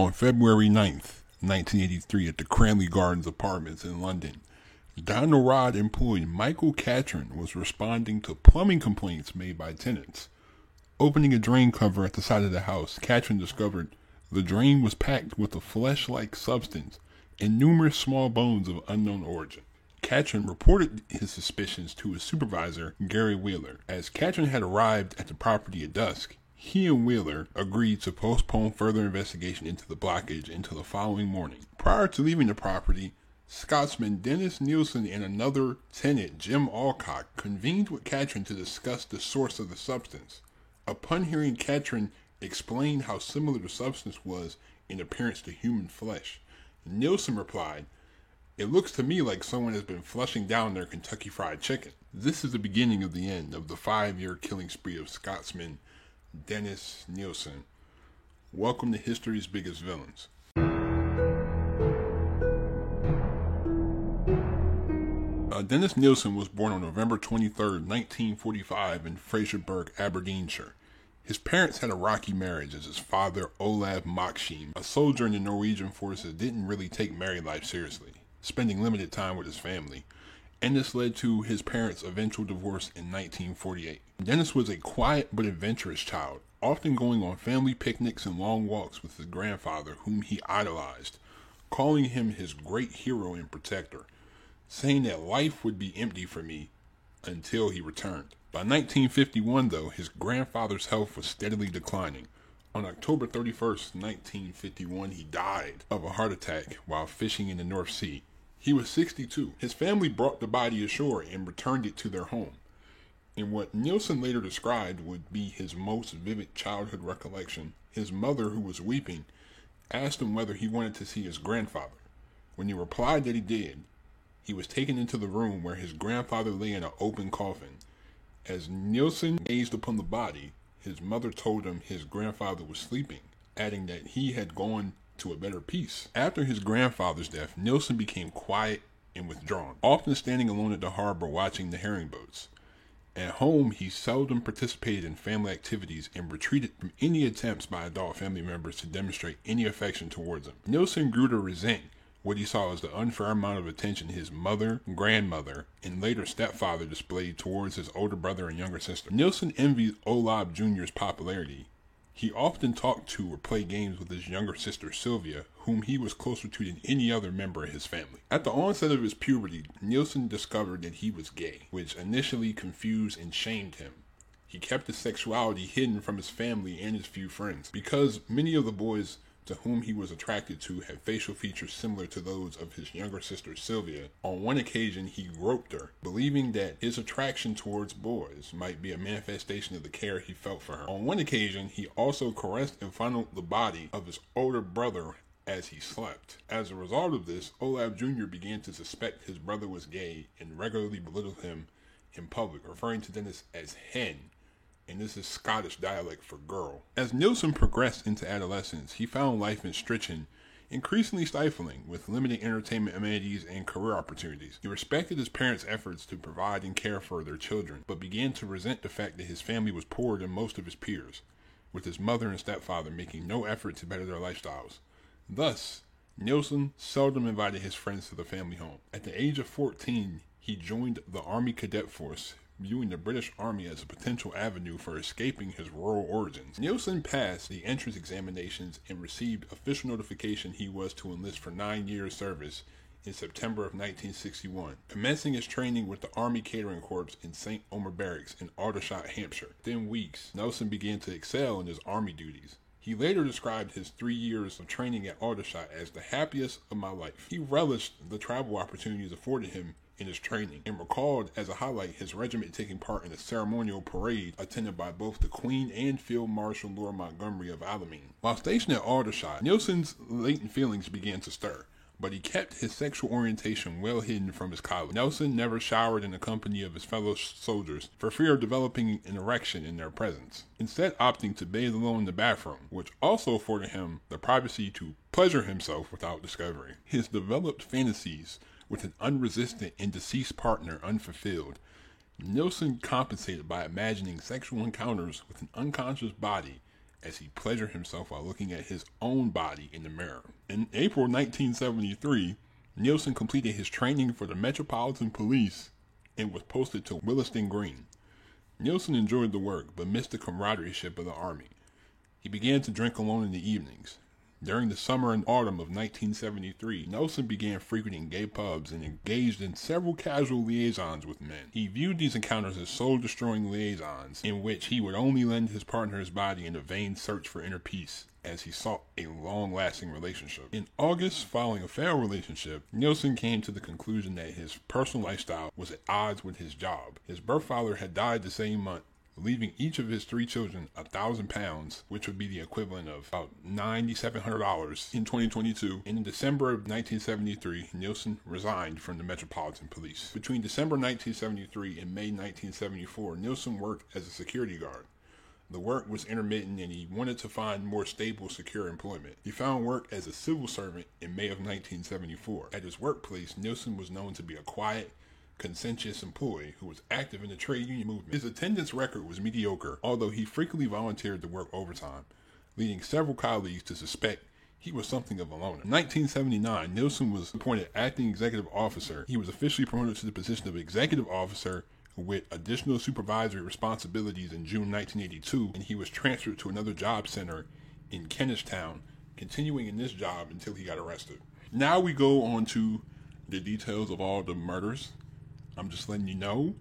On February 9th, 1983, at the Cranley Gardens Apartments in London, Dyno-Rod employee Michael Catron was responding to plumbing complaints made by tenants. Opening a drain cover at the side of the house, Catron discovered the drain was packed with a flesh like substance and numerous small bones of unknown origin. Catron reported his suspicions to his supervisor, Gary Wheeler. As Catron had arrived at the property at dusk, he and Wheeler agreed to postpone further investigation into the blockage until the following morning. Prior to leaving the property, Scotsman Dennis Nielsen and another tenant, Jim Alcock, convened with Catron to discuss the source of the substance. Upon hearing Catron explain how similar the substance was in appearance to human flesh, Nielsen replied, It looks to me like someone has been flushing down their Kentucky Fried Chicken. This is the beginning of the end of the five year killing spree of Scotsman Dennis Nielsen. Welcome to history's biggest villains. Uh, Dennis Nielsen was born on November 23, 1945, in Fraserburgh, Aberdeenshire. His parents had a rocky marriage as his father, Olav Moksheim, a soldier in the Norwegian forces, didn't really take married life seriously, spending limited time with his family, and this led to his parents' eventual divorce in 1948. Dennis was a quiet but adventurous child, often going on family picnics and long walks with his grandfather, whom he idolized, calling him his great hero and protector, saying that life would be empty for me until he returned. By 1951, though, his grandfather's health was steadily declining. On October 31st, 1951, he died of a heart attack while fishing in the North Sea. He was 62. His family brought the body ashore and returned it to their home. In what Nielsen later described would be his most vivid childhood recollection, his mother, who was weeping, asked him whether he wanted to see his grandfather. When he replied that he did, he was taken into the room where his grandfather lay in an open coffin. As Nielsen gazed upon the body, his mother told him his grandfather was sleeping, adding that he had gone to a better peace. After his grandfather's death, Nielsen became quiet and withdrawn, often standing alone at the harbor watching the herring boats. At home, he seldom participated in family activities and retreated from any attempts by adult family members to demonstrate any affection towards him. Nielsen grew to resent what he saw as the unfair amount of attention his mother, grandmother, and later stepfather displayed towards his older brother and younger sister. Nielsen envied Olav Jr.'s popularity. He often talked to or played games with his younger sister Sylvia, whom he was closer to than any other member of his family. At the onset of his puberty, Nielsen discovered that he was gay, which initially confused and shamed him. He kept his sexuality hidden from his family and his few friends, because many of the boys to whom he was attracted to had facial features similar to those of his younger sister Sylvia. On one occasion, he groped her, believing that his attraction towards boys might be a manifestation of the care he felt for her. On one occasion, he also caressed and fondled the body of his older brother as he slept. As a result of this, Olav Jr. began to suspect his brother was gay and regularly belittled him in public, referring to Dennis as hen and this is Scottish dialect for girl. As Nielsen progressed into adolescence, he found life in Strichen increasingly stifling with limited entertainment amenities and career opportunities. He respected his parents' efforts to provide and care for their children, but began to resent the fact that his family was poorer than most of his peers, with his mother and stepfather making no effort to better their lifestyles. Thus, Nielsen seldom invited his friends to the family home. At the age of 14, he joined the Army Cadet Force, viewing the British Army as a potential avenue for escaping his rural origins. Nielsen passed the entrance examinations and received official notification he was to enlist for nine years service in September of 1961, commencing his training with the Army Catering Corps in St. Omer Barracks in Aldershot, Hampshire. Within weeks, Nielsen began to excel in his Army duties. He later described his three years of training at Aldershot as the happiest of my life. He relished the travel opportunities afforded him in his training and recalled as a highlight his regiment taking part in a ceremonial parade attended by both the Queen and Field Marshal Lord Montgomery of Alamein. While stationed at Aldershot, Nielsen's latent feelings began to stir but he kept his sexual orientation well hidden from his colleagues. Nelson never showered in the company of his fellow soldiers for fear of developing an erection in their presence, instead opting to bathe alone in the bathroom, which also afforded him the privacy to pleasure himself without discovery. His developed fantasies with an unresistant and deceased partner unfulfilled, Nielsen compensated by imagining sexual encounters with an unconscious body as he pleasured himself while looking at his own body in the mirror. In April 1973, Nielsen completed his training for the Metropolitan Police and was posted to Willesden Green. Nielsen enjoyed the work but missed the camaraderie of the army. He began to drink alone in the evenings. During the summer and autumn of 1973, Nielsen began frequenting gay pubs and engaged in several casual liaisons with men. He viewed these encounters as soul destroying liaisons in which he would only lend his partner his body in a vain search for inner peace as he sought a long lasting relationship. In August, following a failed relationship, Nielsen came to the conclusion that his personal lifestyle was at odds with his job. His birth father had died the same month leaving each of his three children a thousand pounds, which would be the equivalent of about $9,700 in 2022. And in December of 1973, Nielsen resigned from the Metropolitan Police. Between December 1973 and May 1974, Nielsen worked as a security guard. The work was intermittent and he wanted to find more stable, secure employment. He found work as a civil servant in May of 1974. At his workplace, Nielsen was known to be a quiet, conscientious employee who was active in the trade union movement. His attendance record was mediocre, although he frequently volunteered to work overtime, leading several colleagues to suspect he was something of a loner. In 1979, Nielsen was appointed acting executive officer. He was officially promoted to the position of executive officer with additional supervisory responsibilities in June 1982, and he was transferred to another job center in Kentish Town, continuing in this job until he got arrested. Now we go on to the details of all the murders I'm just letting you know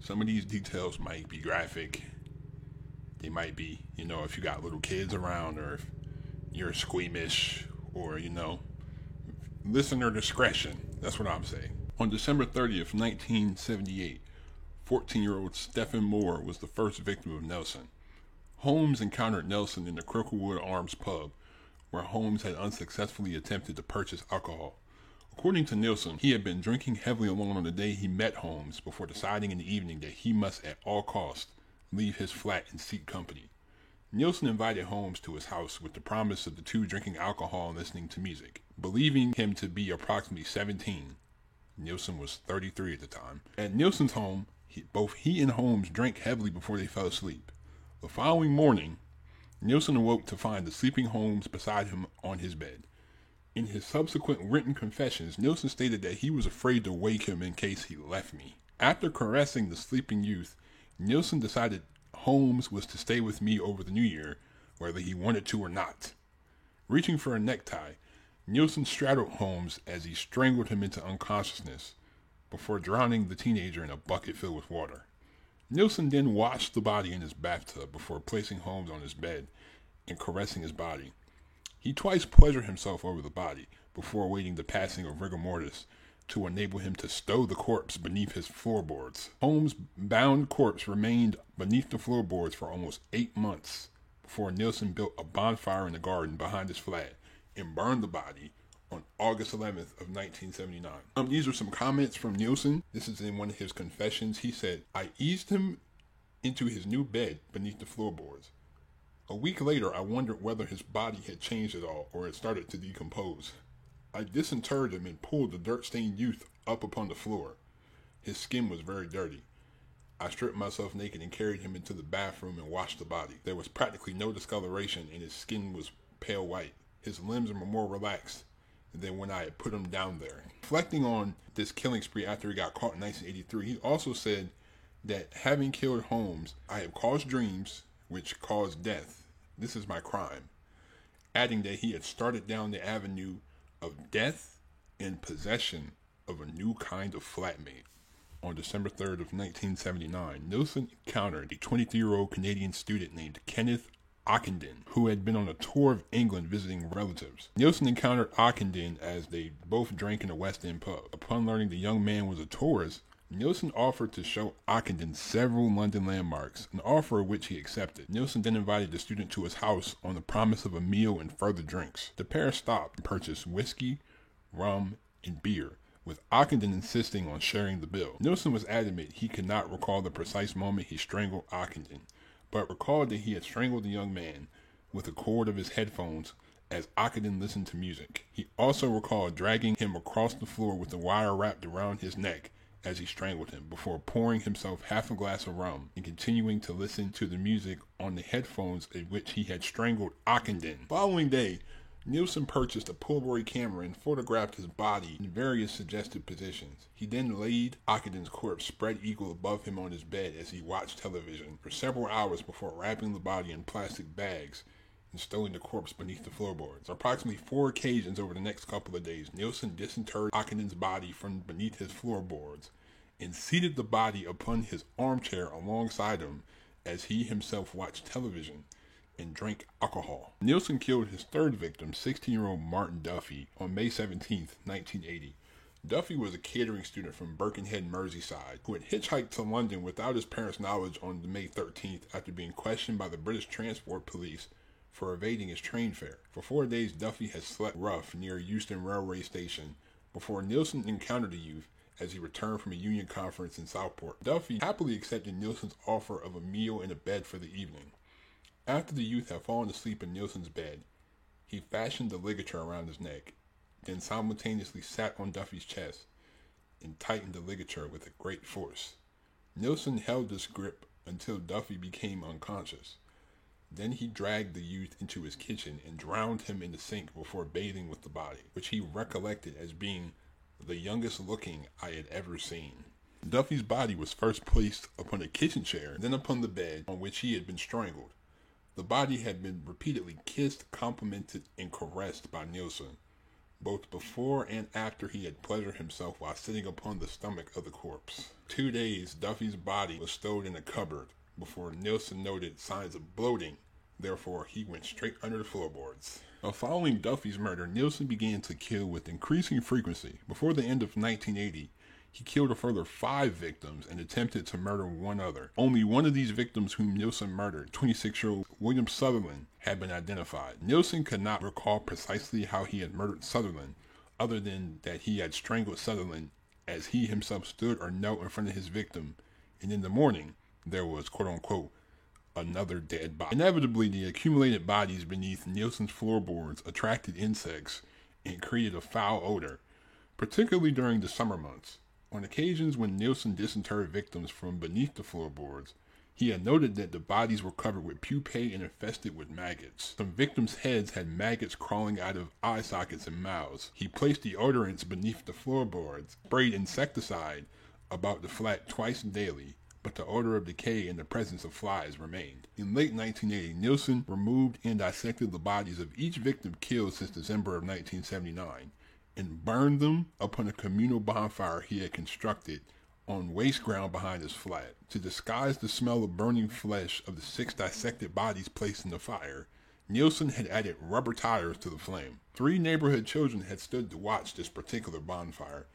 some of these details might be graphic. They might be, you know, if you got little kids around or if you're squeamish or, you know, listener discretion. That's what I'm saying. On December 30th, 1978, 14 year old Stephen Moore was the first victim of Nelson. Holmes encountered Nelson in the Cricklewood Arms pub, where Holmes had unsuccessfully attempted to purchase alcohol. According to Nielsen, he had been drinking heavily alone on the day he met Holmes before deciding in the evening that he must at all costs leave his flat and seek company. Nielsen invited Holmes to his house with the promise of the two drinking alcohol and listening to music. Believing him to be approximately 17, Nielsen was 33 at the time. At Nielsen's home, he, both he and Holmes drank heavily before they fell asleep. The following morning, Nielsen awoke to find the sleeping Holmes beside him on his bed. In his subsequent written confessions, Nielsen stated that he was afraid to wake him in case he left me. After caressing the sleeping youth, Nielsen decided Holmes was to stay with me over the new year, whether he wanted to or not. Reaching for a necktie, Nielsen straddled Holmes as he strangled him into unconsciousness before drowning the teenager in a bucket filled with water. Nielsen then washed the body in his bathtub before placing Holmes on his bed and caressing his body. He twice pleasured himself over the body before awaiting the passing of rigor mortis to enable him to stow the corpse beneath his floorboards. Holmes' bound corpse remained beneath the floorboards for almost eight months before Nielsen built a bonfire in the garden behind his flat and burned the body on August 11th of 1979. Um, these are some comments from Nielsen. This is in one of his confessions. He said, I eased him into his new bed beneath the floorboards. A week later, I wondered whether his body had changed at all or had started to decompose. I disinterred him and pulled the dirt stained youth up upon the floor. His skin was very dirty. I stripped myself naked and carried him into the bathroom and washed the body. There was practically no discoloration and his skin was pale white. His limbs were more relaxed than when I had put him down there. Reflecting on this killing spree after he got caught in 1983, he also said that having killed Holmes, I have caused dreams which caused death this is my crime, adding that he had started down the avenue of death in possession of a new kind of flatmate. On December 3rd of 1979, Nielsen encountered a 23-year-old Canadian student named Kenneth Ockenden, who had been on a tour of England visiting relatives. Nielsen encountered Ockenden as they both drank in a West End pub. Upon learning the young man was a tourist, Nielsen offered to show Ockenden several London landmarks, an offer which he accepted. Nielsen then invited the student to his house on the promise of a meal and further drinks. The pair stopped and purchased whiskey, rum, and beer, with Ockenden insisting on sharing the bill. Nielsen was adamant he could not recall the precise moment he strangled Ockenden, but recalled that he had strangled the young man with the cord of his headphones as Ockenden listened to music. He also recalled dragging him across the floor with the wire wrapped around his neck as he strangled him before pouring himself half a glass of rum and continuing to listen to the music on the headphones in which he had strangled Ockenden. Following day, Nielsen purchased a Polaroid camera and photographed his body in various suggested positions. He then laid Ockenden's corpse spread eagle above him on his bed as he watched television for several hours before wrapping the body in plastic bags and stowing the corpse beneath the floorboards. On approximately four occasions over the next couple of days, Nielsen disinterred Ockenden's body from beneath his floorboards and seated the body upon his armchair alongside him as he himself watched television and drank alcohol. Nielsen killed his third victim, 16 year old Martin Duffy, on May 17, 1980. Duffy was a catering student from Birkenhead, Merseyside, who had hitchhiked to London without his parents' knowledge on May 13th after being questioned by the British Transport Police for evading his train fare. For four days, Duffy had slept rough near Euston Railway Station before Nielsen encountered the youth as he returned from a union conference in Southport. Duffy happily accepted Nielsen's offer of a meal and a bed for the evening. After the youth had fallen asleep in Nielsen's bed, he fashioned a ligature around his neck, then simultaneously sat on Duffy's chest and tightened the ligature with a great force. Nielsen held this grip until Duffy became unconscious. Then he dragged the youth into his kitchen and drowned him in the sink before bathing with the body, which he recollected as being the youngest looking I had ever seen. Duffy's body was first placed upon a kitchen chair, then upon the bed on which he had been strangled. The body had been repeatedly kissed, complimented, and caressed by Nielsen, both before and after he had pleasured himself while sitting upon the stomach of the corpse. Two days, Duffy's body was stowed in a cupboard before Nielsen noted signs of bloating. Therefore, he went straight under the floorboards. Now, following Duffy's murder, Nielsen began to kill with increasing frequency. Before the end of 1980, he killed a further five victims and attempted to murder one other. Only one of these victims whom Nielsen murdered, 26 year old William Sutherland, had been identified. Nielsen could not recall precisely how he had murdered Sutherland, other than that he had strangled Sutherland as he himself stood or knelt in front of his victim, and in the morning there was quote unquote another dead body. Inevitably, the accumulated bodies beneath Nielsen's floorboards attracted insects and created a foul odor, particularly during the summer months. On occasions when Nielsen disinterred victims from beneath the floorboards, he had noted that the bodies were covered with pupae and infested with maggots. Some victims' heads had maggots crawling out of eye sockets and mouths. He placed deodorants beneath the floorboards, sprayed insecticide about the flat twice daily, but the odor of decay and the presence of flies remained. In late 1980, Nielsen removed and dissected the bodies of each victim killed since December of 1979 and burned them upon a communal bonfire he had constructed on waste ground behind his flat. To disguise the smell of burning flesh of the six dissected bodies placed in the fire, Nielsen had added rubber tires to the flame. Three neighborhood children had stood to watch this particular bonfire,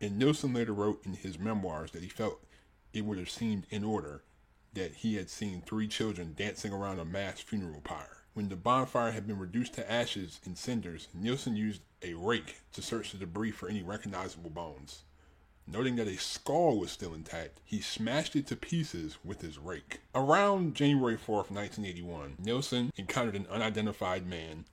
and Nielsen later wrote in his memoirs that he felt it would have seemed in order that he had seen three children dancing around a mass funeral pyre. When the bonfire had been reduced to ashes and cinders, Nielsen used a rake to search the debris for any recognizable bones. Noting that a skull was still intact, he smashed it to pieces with his rake. Around January 4th, 1981, Nielsen encountered an unidentified man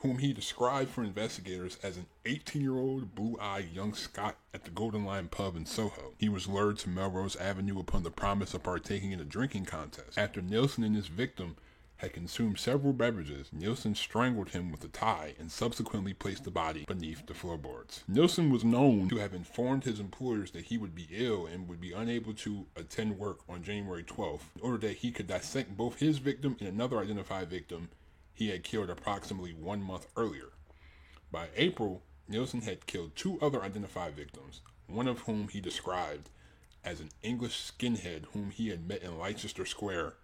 whom he described for investigators as an 18 year old blue eyed young Scot at the Golden Lion pub in Soho. He was lured to Melrose Avenue upon the promise of partaking in a drinking contest. After Nielsen and his victim had consumed several beverages, Nielsen strangled him with a tie and subsequently placed the body beneath the floorboards. Nielsen was known to have informed his employers that he would be ill and would be unable to attend work on January 12th in order that he could dissect both his victim and another identified victim he had killed approximately one month earlier. By April, Nielsen had killed two other identified victims, one of whom he described as an English skinhead whom he had met in Leicester Square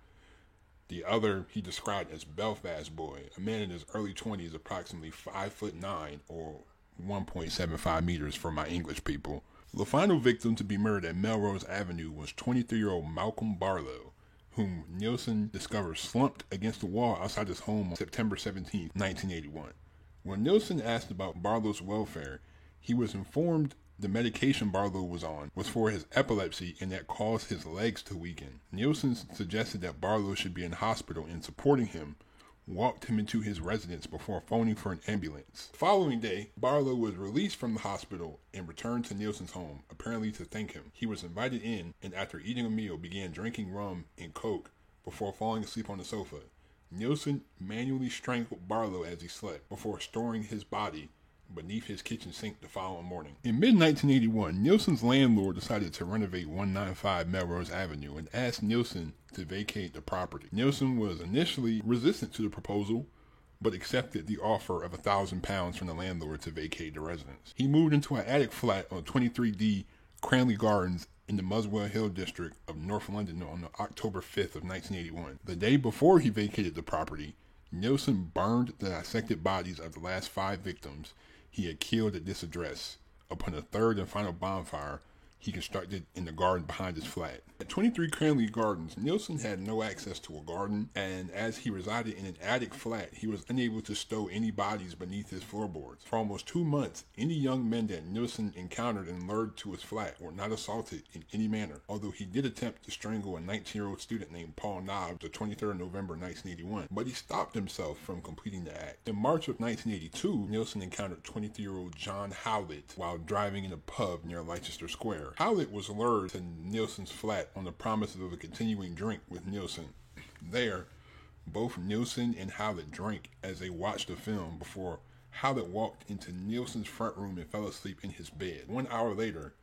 the other he described as Belfast Boy, a man in his early 20s, approximately 5 foot 9 or 1.75 meters for my English people. The final victim to be murdered at Melrose Avenue was 23 year old Malcolm Barlow, whom Nielsen discovered slumped against the wall outside his home on September 17, 1981. When Nielsen asked about Barlow's welfare, he was informed the medication Barlow was on was for his epilepsy and that caused his legs to weaken. Nielsen suggested that Barlow should be in hospital and supporting him walked him into his residence before phoning for an ambulance. The following day, Barlow was released from the hospital and returned to Nielsen's home, apparently to thank him. He was invited in and after eating a meal began drinking rum and coke before falling asleep on the sofa. Nielsen manually strangled Barlow as he slept before storing his body beneath his kitchen sink the following morning. In mid 1981, Nielsen's landlord decided to renovate 195 Melrose Avenue and asked Nielsen to vacate the property. Nielsen was initially resistant to the proposal, but accepted the offer of a thousand pounds from the landlord to vacate the residence. He moved into an attic flat on 23D Cranley Gardens in the Muswell Hill district of North London on October 5th of 1981. The day before he vacated the property, Nielsen burned the dissected bodies of the last five victims he had killed at this address upon a third and final bonfire he constructed in the garden behind his flat. At 23 Cranley Gardens, Nielsen had no access to a garden, and as he resided in an attic flat, he was unable to stow any bodies beneath his floorboards. For almost two months, any young men that Nielsen encountered and lured to his flat were not assaulted in any manner, although he did attempt to strangle a 19-year-old student named Paul Nobbs the 23rd of November 1981, but he stopped himself from completing the act. In March of 1982, Nielsen encountered 23-year-old John Howlett while driving in a pub near Leicester Square. Howlett was lured to Nielsen's flat on the promises of a continuing drink with Nielsen. There, both Nielsen and Howlett drank as they watched the film before Howlett walked into Nielsen's front room and fell asleep in his bed. One hour later,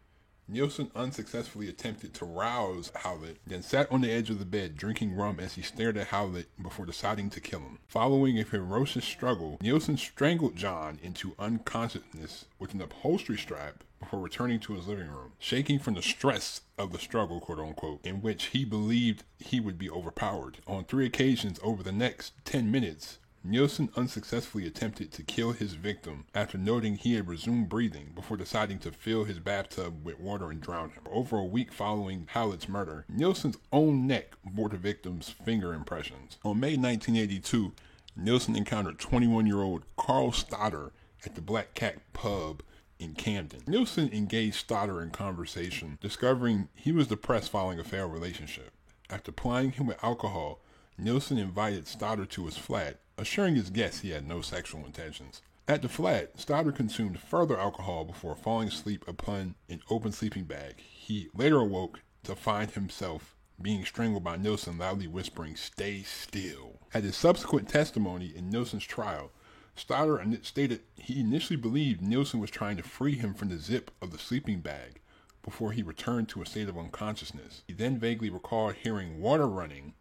Nielsen unsuccessfully attempted to rouse Howlett, then sat on the edge of the bed drinking rum as he stared at Howlett before deciding to kill him. Following a ferocious struggle, Nielsen strangled John into unconsciousness with an upholstery strap before returning to his living room, shaking from the stress of the struggle, quote unquote, in which he believed he would be overpowered. On three occasions over the next 10 minutes, Nielsen unsuccessfully attempted to kill his victim after noting he had resumed breathing before deciding to fill his bathtub with water and drown him. Over a week following Howlett's murder, Nielsen's own neck bore the victim's finger impressions. On May 1982, Nielsen encountered 21 year old Carl Stoddard at the Black Cat pub in Camden. Nielsen engaged Stoddard in conversation, discovering he was depressed following a failed relationship. After plying him with alcohol, Nielsen invited Stoddard to his flat assuring his guests he had no sexual intentions. At the flat, Stoddard consumed further alcohol before falling asleep upon an open sleeping bag. He later awoke to find himself being strangled by Nielsen, loudly whispering, Stay still. At his subsequent testimony in Nielsen's trial, Stoddard stated he initially believed Nielsen was trying to free him from the zip of the sleeping bag before he returned to a state of unconsciousness. He then vaguely recalled hearing water running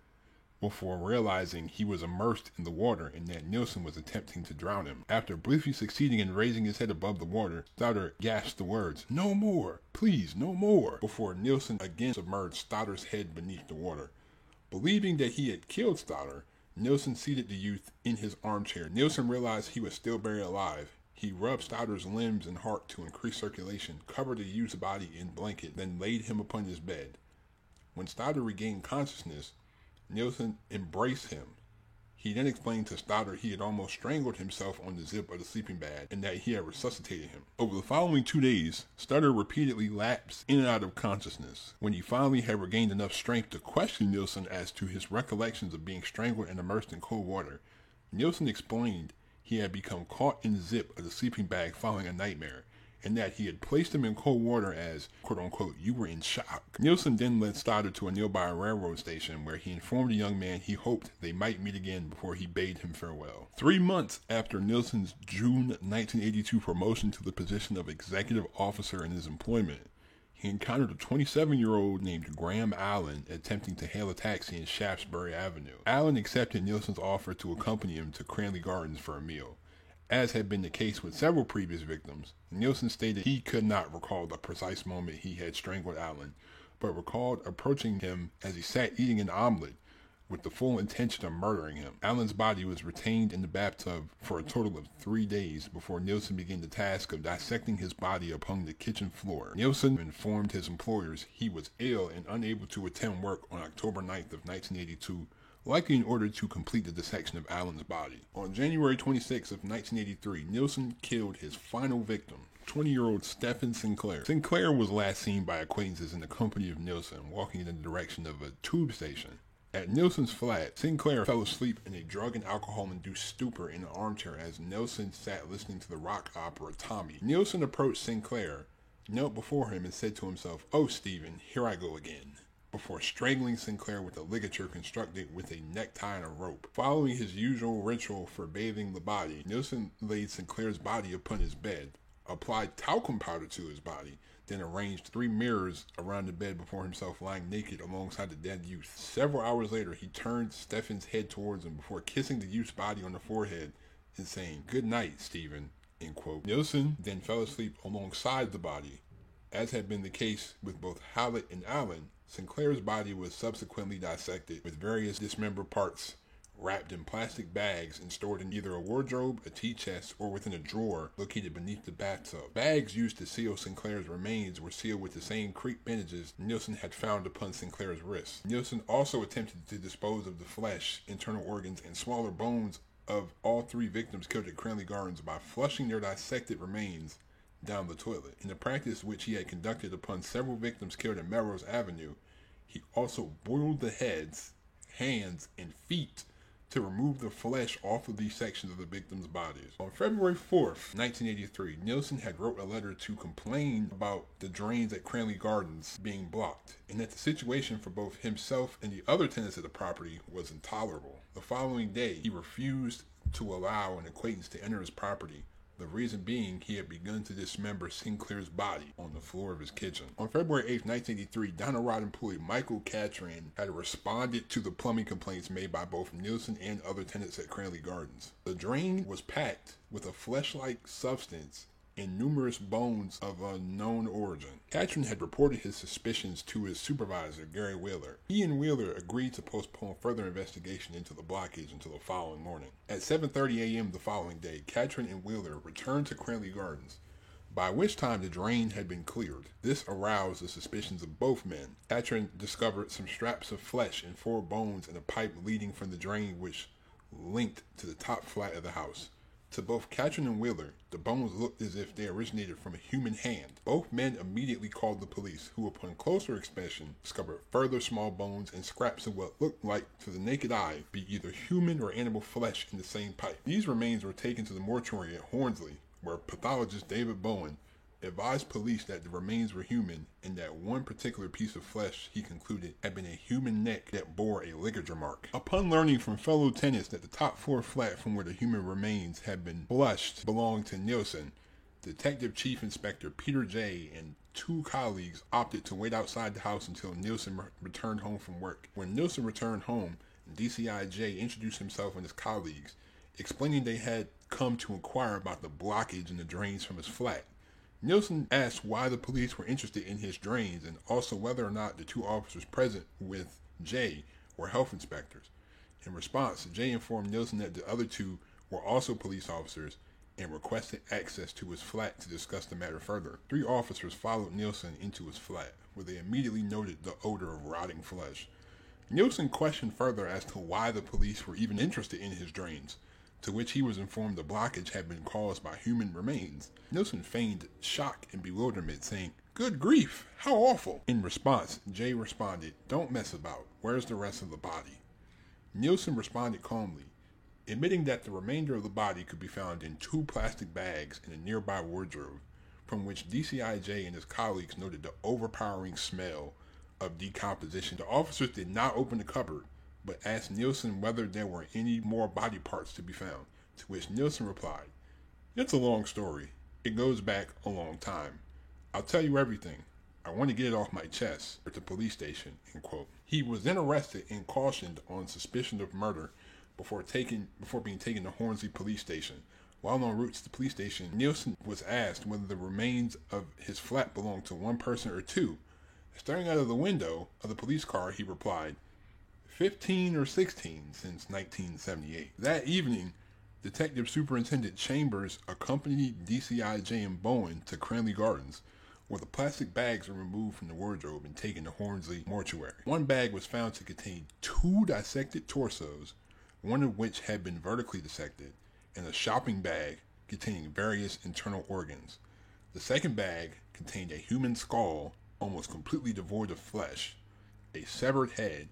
before realizing he was immersed in the water and that Nielsen was attempting to drown him. After briefly succeeding in raising his head above the water, Stoddard gasped the words, No more! Please, no more! Before Nielsen again submerged Stoddard's head beneath the water. Believing that he had killed Stoddard, Nielsen seated the youth in his armchair. Nielsen realized he was still buried alive. He rubbed Stoddard's limbs and heart to increase circulation, covered the youth's body in blanket, then laid him upon his bed. When Stoddard regained consciousness, Nielsen embraced him. He then explained to Stoddard he had almost strangled himself on the zip of the sleeping bag and that he had resuscitated him. Over the following two days, Stoddard repeatedly lapsed in and out of consciousness. When he finally had regained enough strength to question Nielsen as to his recollections of being strangled and immersed in cold water, Nielsen explained he had become caught in the zip of the sleeping bag following a nightmare and that he had placed him in cold water as, quote unquote, you were in shock. Nielsen then led Stoddard to a nearby railroad station where he informed the young man he hoped they might meet again before he bade him farewell. Three months after Nielsen's June 1982 promotion to the position of executive officer in his employment, he encountered a 27 year old named Graham Allen attempting to hail a taxi in Shaftesbury Avenue. Allen accepted Nielsen's offer to accompany him to Cranley Gardens for a meal. As had been the case with several previous victims, Nielsen stated he could not recall the precise moment he had strangled Allen, but recalled approaching him as he sat eating an omelet with the full intention of murdering him. Allen's body was retained in the bathtub for a total of three days before Nielsen began the task of dissecting his body upon the kitchen floor. Nielsen informed his employers he was ill and unable to attend work on October 9th of 1982 likely in order to complete the dissection of Allen's body. On January 26 of 1983, Nielsen killed his final victim, 20-year-old Stephen Sinclair. Sinclair was last seen by acquaintances in the company of Nielsen, walking in the direction of a tube station. At Nilsen's flat, Sinclair fell asleep in a drug and alcohol induced stupor in an armchair as Nilsen sat listening to the rock opera Tommy. Nilsen approached Sinclair, knelt before him, and said to himself, Oh, Stephen, here I go again before strangling Sinclair with a ligature constructed with a necktie and a rope. Following his usual ritual for bathing the body, Nilsen laid Sinclair's body upon his bed, applied talcum powder to his body, then arranged three mirrors around the bed before himself lying naked alongside the dead youth. Several hours later, he turned Stephen's head towards him before kissing the youth's body on the forehead and saying, Good night, Stephen. End quote. Nilsen then fell asleep alongside the body. As had been the case with both Howlett and Allen, Sinclair's body was subsequently dissected with various dismembered parts wrapped in plastic bags and stored in either a wardrobe, a tea chest, or within a drawer located beneath the bathtub. Bags used to seal Sinclair's remains were sealed with the same crepe bandages Nilsen had found upon Sinclair's wrists. Nilsen also attempted to dispose of the flesh, internal organs, and smaller bones of all three victims killed at Cranley Gardens by flushing their dissected remains down the toilet. In a practice which he had conducted upon several victims killed at Melrose Avenue, he also boiled the heads, hands, and feet to remove the flesh off of these sections of the victims' bodies. On February 4th, 1983, Nielsen had wrote a letter to complain about the drains at Cranley Gardens being blocked, and that the situation for both himself and the other tenants of the property was intolerable. The following day, he refused to allow an acquaintance to enter his property the reason being he had begun to dismember Sinclair's body on the floor of his kitchen. On February 8, 1983, Dyno-Rod employee Michael Catran had responded to the plumbing complaints made by both Nielsen and other tenants at Cranley Gardens. The drain was packed with a flesh-like substance and numerous bones of unknown origin. Catron had reported his suspicions to his supervisor, Gary Wheeler. He and Wheeler agreed to postpone further investigation into the blockage until the following morning. At 7.30 a.m. the following day, Catron and Wheeler returned to Cranley Gardens, by which time the drain had been cleared. This aroused the suspicions of both men. Catron discovered some straps of flesh and four bones in a pipe leading from the drain which linked to the top flat of the house. To both Catron and Wheeler, the bones looked as if they originated from a human hand. Both men immediately called the police, who upon closer inspection discovered further small bones and scraps of what looked like to the naked eye be either human or animal flesh in the same pipe. These remains were taken to the mortuary at Hornsey, where pathologist David Bowen advised police that the remains were human and that one particular piece of flesh, he concluded, had been a human neck that bore a ligature mark. Upon learning from fellow tenants that the top floor flat from where the human remains had been flushed belonged to Nielsen, Detective Chief Inspector Peter Jay. and two colleagues opted to wait outside the house until Nielsen re- returned home from work. When Nielsen returned home, DCI Jay introduced himself and his colleagues, explaining they had come to inquire about the blockage in the drains from his flat. Nilsen asked why the police were interested in his drains and also whether or not the two officers present with Jay were health inspectors. In response, Jay informed Nilsen that the other two were also police officers and requested access to his flat to discuss the matter further. Three officers followed Nilsen into his flat, where they immediately noted the odor of rotting flesh. Nilsen questioned further as to why the police were even interested in his drains to which he was informed the blockage had been caused by human remains. Nilsen feigned shock and bewilderment, saying, Good grief, how awful! In response, Jay responded, Don't mess about. Where's the rest of the body? Nielsen responded calmly, admitting that the remainder of the body could be found in two plastic bags in a nearby wardrobe, from which DCI Jay and his colleagues noted the overpowering smell of decomposition. The officers did not open the cupboard, but asked Nilsen whether there were any more body parts to be found, to which Nilsen replied, It's a long story. It goes back a long time. I'll tell you everything. I want to get it off my chest at the police station. End quote. He was then arrested and cautioned on suspicion of murder before taken before being taken to Hornsey Police Station. While en route to the police station, Nilsen was asked whether the remains of his flat belonged to one person or two. Staring out of the window of the police car, he replied, 15 or 16 since 1978. That evening, Detective Superintendent Chambers accompanied DCI and Bowen to Cranley Gardens, where the plastic bags were removed from the wardrobe and taken to Hornsey Mortuary. One bag was found to contain two dissected torsos, one of which had been vertically dissected, and a shopping bag containing various internal organs. The second bag contained a human skull, almost completely devoid of flesh, a severed head,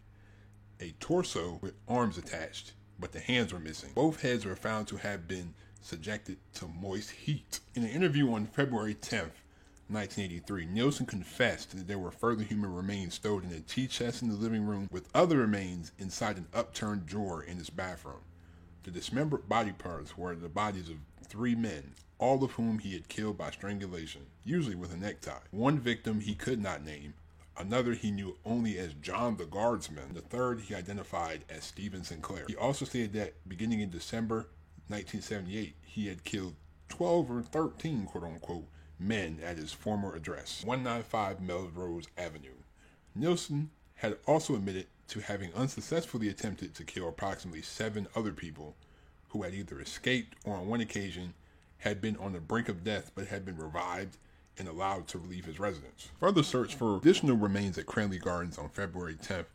a torso with arms attached, but the hands were missing. Both heads were found to have been subjected to moist heat. In an interview on February 10th, 1983, Nielsen confessed that there were further human remains stowed in a tea chest in the living room with other remains inside an upturned drawer in his bathroom. The dismembered body parts were the bodies of three men, all of whom he had killed by strangulation, usually with a necktie. One victim he could not name, another he knew only as John the Guardsman, the third he identified as Stephen Sinclair. He also stated that beginning in December 1978, he had killed 12 or 13, quote unquote, men at his former address, 195 Melrose Avenue. Nilsen had also admitted to having unsuccessfully attempted to kill approximately seven other people who had either escaped or on one occasion had been on the brink of death but had been revived and allowed to leave his residence. Further search for additional remains at Cranley Gardens on February 10th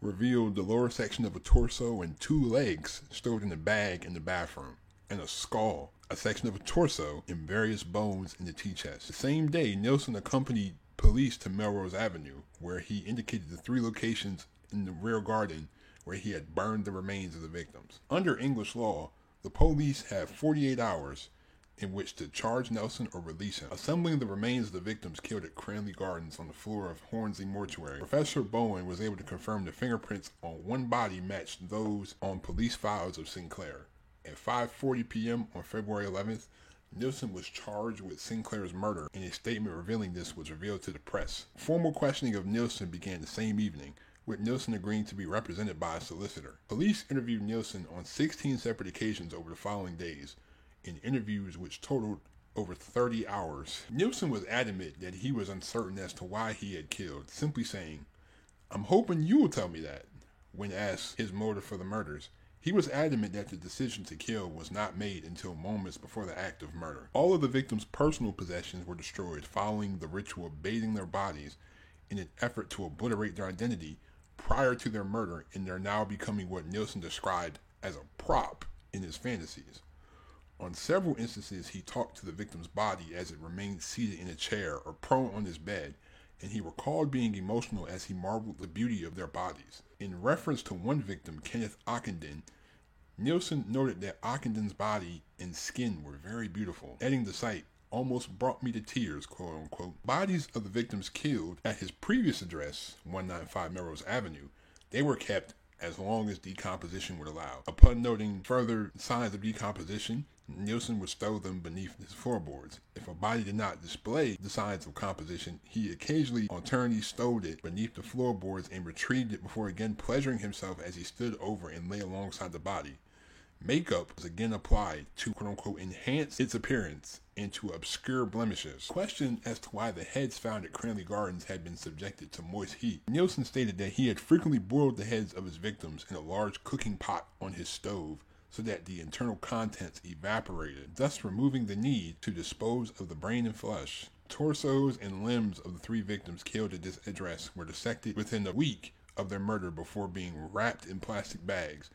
revealed the lower section of a torso and two legs stowed in a bag in the bathroom, and a skull, a section of a torso, and various bones in the tea chest. The same day, Nilsen accompanied police to Melrose Avenue, where he indicated the three locations in the rear garden where he had burned the remains of the victims. Under English law, the police have 48 hours in which to charge Nelson or release him. Assembling the remains of the victims killed at Cranley Gardens on the floor of Hornsey Mortuary, Professor Bowen was able to confirm the fingerprints on one body matched those on police files of Sinclair. At 5:40 p.m. on February 11th, Nilsen was charged with Sinclair's murder, and a statement revealing this was revealed to the press. Formal questioning of Nilsen began the same evening, with Nilsen agreeing to be represented by a solicitor. Police interviewed Nilsen on 16 separate occasions over the following days, in interviews which totaled over 30 hours. Nilsen was adamant that he was uncertain as to why he had killed, simply saying, I'm hoping you will tell me that. When asked his motive for the murders, he was adamant that the decision to kill was not made until moments before the act of murder. All of the victims' personal possessions were destroyed following the ritual of bathing their bodies in an effort to obliterate their identity prior to their murder, and they're now becoming what Nilsen described as a prop in his fantasies. On several instances, he talked to the victim's body as it remained seated in a chair or prone on his bed, and he recalled being emotional as he marveled the beauty of their bodies. In reference to one victim, Kenneth Ockenden, Nilsen noted that Ockenden's body and skin were very beautiful, adding the sight almost brought me to tears, quote unquote. Bodies of the victims killed at his previous address, 195 Melrose Avenue, they were kept as long as decomposition would allow. Upon noting further signs of decomposition, Nilsen would stow them beneath his floorboards. If a body did not display the signs of composition, he occasionally alternately stowed it beneath the floorboards and retrieved it before again pleasuring himself as he stood over and lay alongside the body. Makeup was again applied to quote unquote enhance its appearance and to obscure blemishes. Questioned as to why the heads found at Cranley Gardens had been subjected to moist heat, Nielsen stated that he had frequently boiled the heads of his victims in a large cooking pot on his stove so that the internal contents evaporated, thus removing the need to dispose of the brain and flesh. Torsos and limbs of the three victims killed at this address were dissected within a week of their murder before being wrapped in plastic bags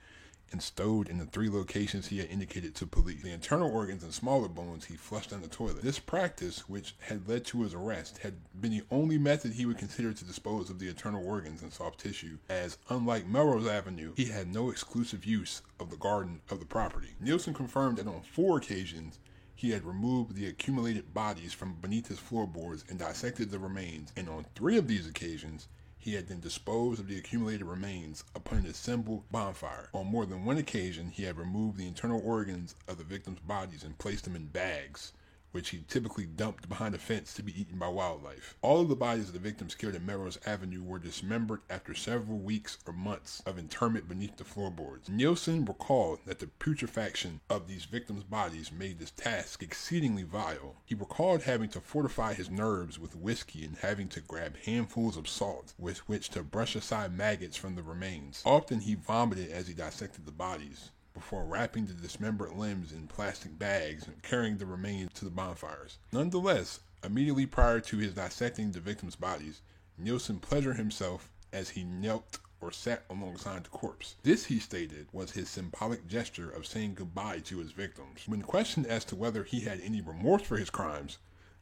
and stowed in the three locations he had indicated to police. The internal organs and smaller bones he flushed down the toilet. This practice, which had led to his arrest, had been the only method he would consider to dispose of the internal organs and soft tissue, as unlike Melrose Avenue, he had no exclusive use of the garden of the property. Nielsen confirmed that on four occasions, he had removed the accumulated bodies from beneath his floorboards and dissected the remains, and on three of these occasions, he had then disposed of the accumulated remains upon an assembled bonfire. On more than one occasion, he had removed the internal organs of the victims' bodies and placed them in bags which he typically dumped behind a fence to be eaten by wildlife. All of the bodies of the victims killed at Melrose Avenue were dismembered after several weeks or months of interment beneath the floorboards. Nielsen recalled that the putrefaction of these victims' bodies made this task exceedingly vile. He recalled having to fortify his nerves with whiskey and having to grab handfuls of salt with which to brush aside maggots from the remains. Often he vomited as he dissected the bodies before wrapping the dismembered limbs in plastic bags and carrying the remains to the bonfires. Nonetheless, immediately prior to his dissecting the victims' bodies, Nilsen pleasured himself as he knelt or sat alongside the corpse. This, he stated, was his symbolic gesture of saying goodbye to his victims. When questioned as to whether he had any remorse for his crimes,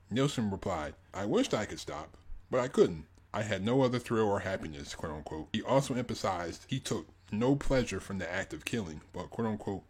Nilsen replied, I wished I could stop, but I couldn't. I had no other thrill or happiness, quote unquote. He also emphasized he took no pleasure from the act of killing, but quote unquote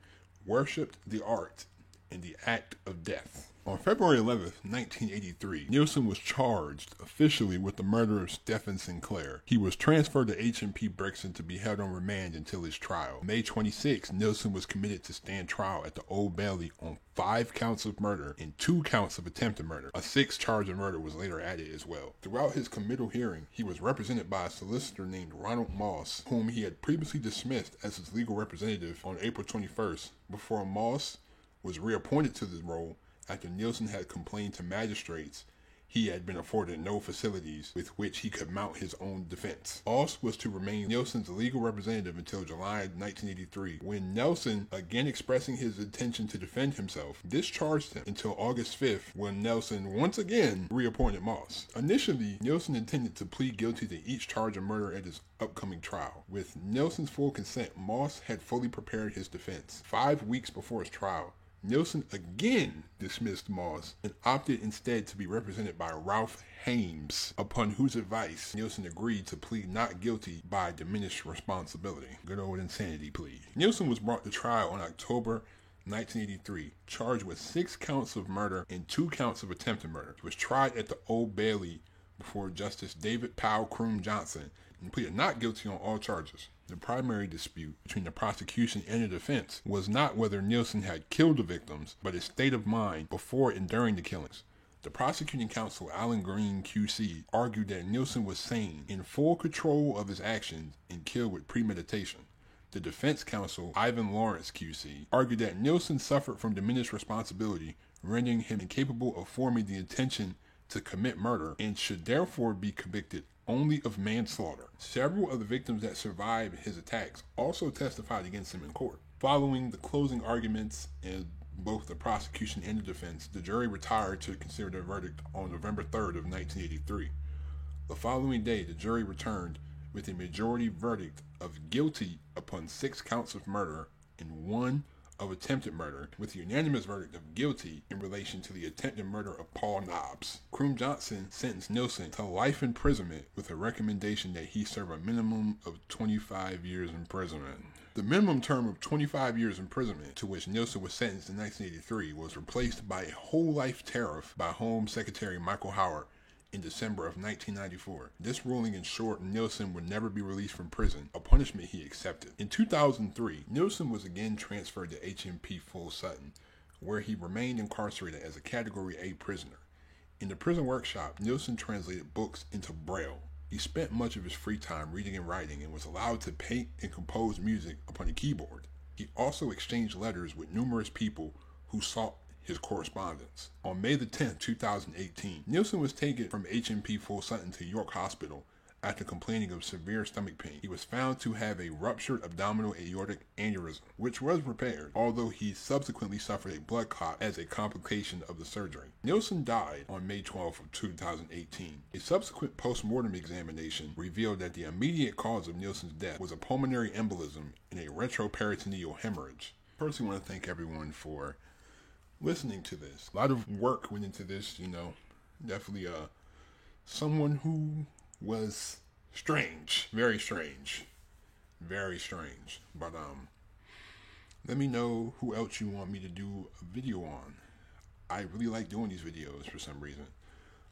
worshipped the art and the act of death. On February 11, 1983, Nielsen was charged officially with the murder of Stephen Sinclair. He was transferred to HMP Brixton to be held on remand until his trial. May 26, Nielsen was committed to stand trial at the Old Bailey on five counts of murder and two counts of attempted murder. A sixth charge of murder was later added as well. Throughout his committal hearing, he was represented by a solicitor named Ronald Moss, whom he had previously dismissed as his legal representative on April 21st, before Moss was reappointed to the role after Nilsen had complained to magistrates he had been afforded no facilities with which he could mount his own defense. Moss was to remain Nilsen's legal representative until July 1983, when Nelson, again expressing his intention to defend himself, discharged him until August 5th, when Nelson once again reappointed Moss. Initially, Nilsen intended to plead guilty to each charge of murder at his upcoming trial. With Nelson's full consent, Moss had fully prepared his defense. Five weeks before his trial, Nilsen again dismissed Moss and opted instead to be represented by Ralph Haeems, upon whose advice Nilsen agreed to plead not guilty by diminished responsibility. Good old insanity plea. Nilsen was brought to trial in October 1983, charged with six counts of murder and two counts of attempted murder. He was tried at the Old Bailey before Justice David Powell Croom Johnson and pleaded not guilty on all charges. The primary dispute between the prosecution and the defense was not whether Nilsen had killed the victims, but his state of mind before and during the killings. The prosecuting counsel, Allan Green QC, argued that Nilsen was sane, in full control of his actions, and killed with premeditation. The defense counsel, Ivan Lawrence QC, argued that Nilsen suffered from diminished responsibility, rendering him incapable of forming the intention to commit murder, and should therefore be convicted only of manslaughter. Several of the victims that survived his attacks also testified against him in court. Following the closing arguments in both the prosecution and the defense, the jury retired to consider their verdict on November 3rd of 1983. The following day, the jury returned with a majority verdict of guilty upon six counts of murder and one of attempted murder with a unanimous verdict of guilty in relation to the attempted murder of Paul Nobbs. Croom Johnson sentenced Nilsen to life imprisonment with a recommendation that he serve a minimum of 25 years imprisonment. The minimum term of 25 years imprisonment to which Nilsen was sentenced in 1983 was replaced by a whole life tariff by Home Secretary Michael Howard in December of 1994. This ruling ensured Nilsen would never be released from prison, a punishment he accepted. In 2003, Nilsen was again transferred to HMP Full Sutton, where he remained incarcerated as a Category A prisoner. In the prison workshop, Nilsen translated books into Braille. He spent much of his free time reading and writing and was allowed to paint and compose music upon a keyboard. He also exchanged letters with numerous people who sought his correspondence. On May the 10th, 2018, Nilsen was taken from HMP Full Sutton to York Hospital after complaining of severe stomach pain. He was found to have a ruptured abdominal aortic aneurysm, which was repaired, although he subsequently suffered a blood clot as a complication of the surgery. Nilsen died on May 12 of 2018. A subsequent post-mortem examination revealed that the immediate cause of Nilsen's death was a pulmonary embolism and a retroperitoneal hemorrhage. First, I want to thank everyone for listening to this. A lot of work went into this, you know. Definitely uh someone who was strange, very strange. Very strange. But um let me know who else you want me to do a video on. I really like doing these videos for some reason.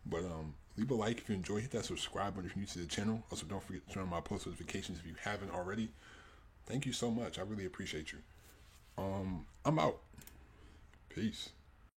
But um leave a like if you enjoy, hit that subscribe button if you're new to the channel. Also don't forget to turn on my post notifications if you haven't already. Thank you so much. I really appreciate you. Um I'm out. Peace.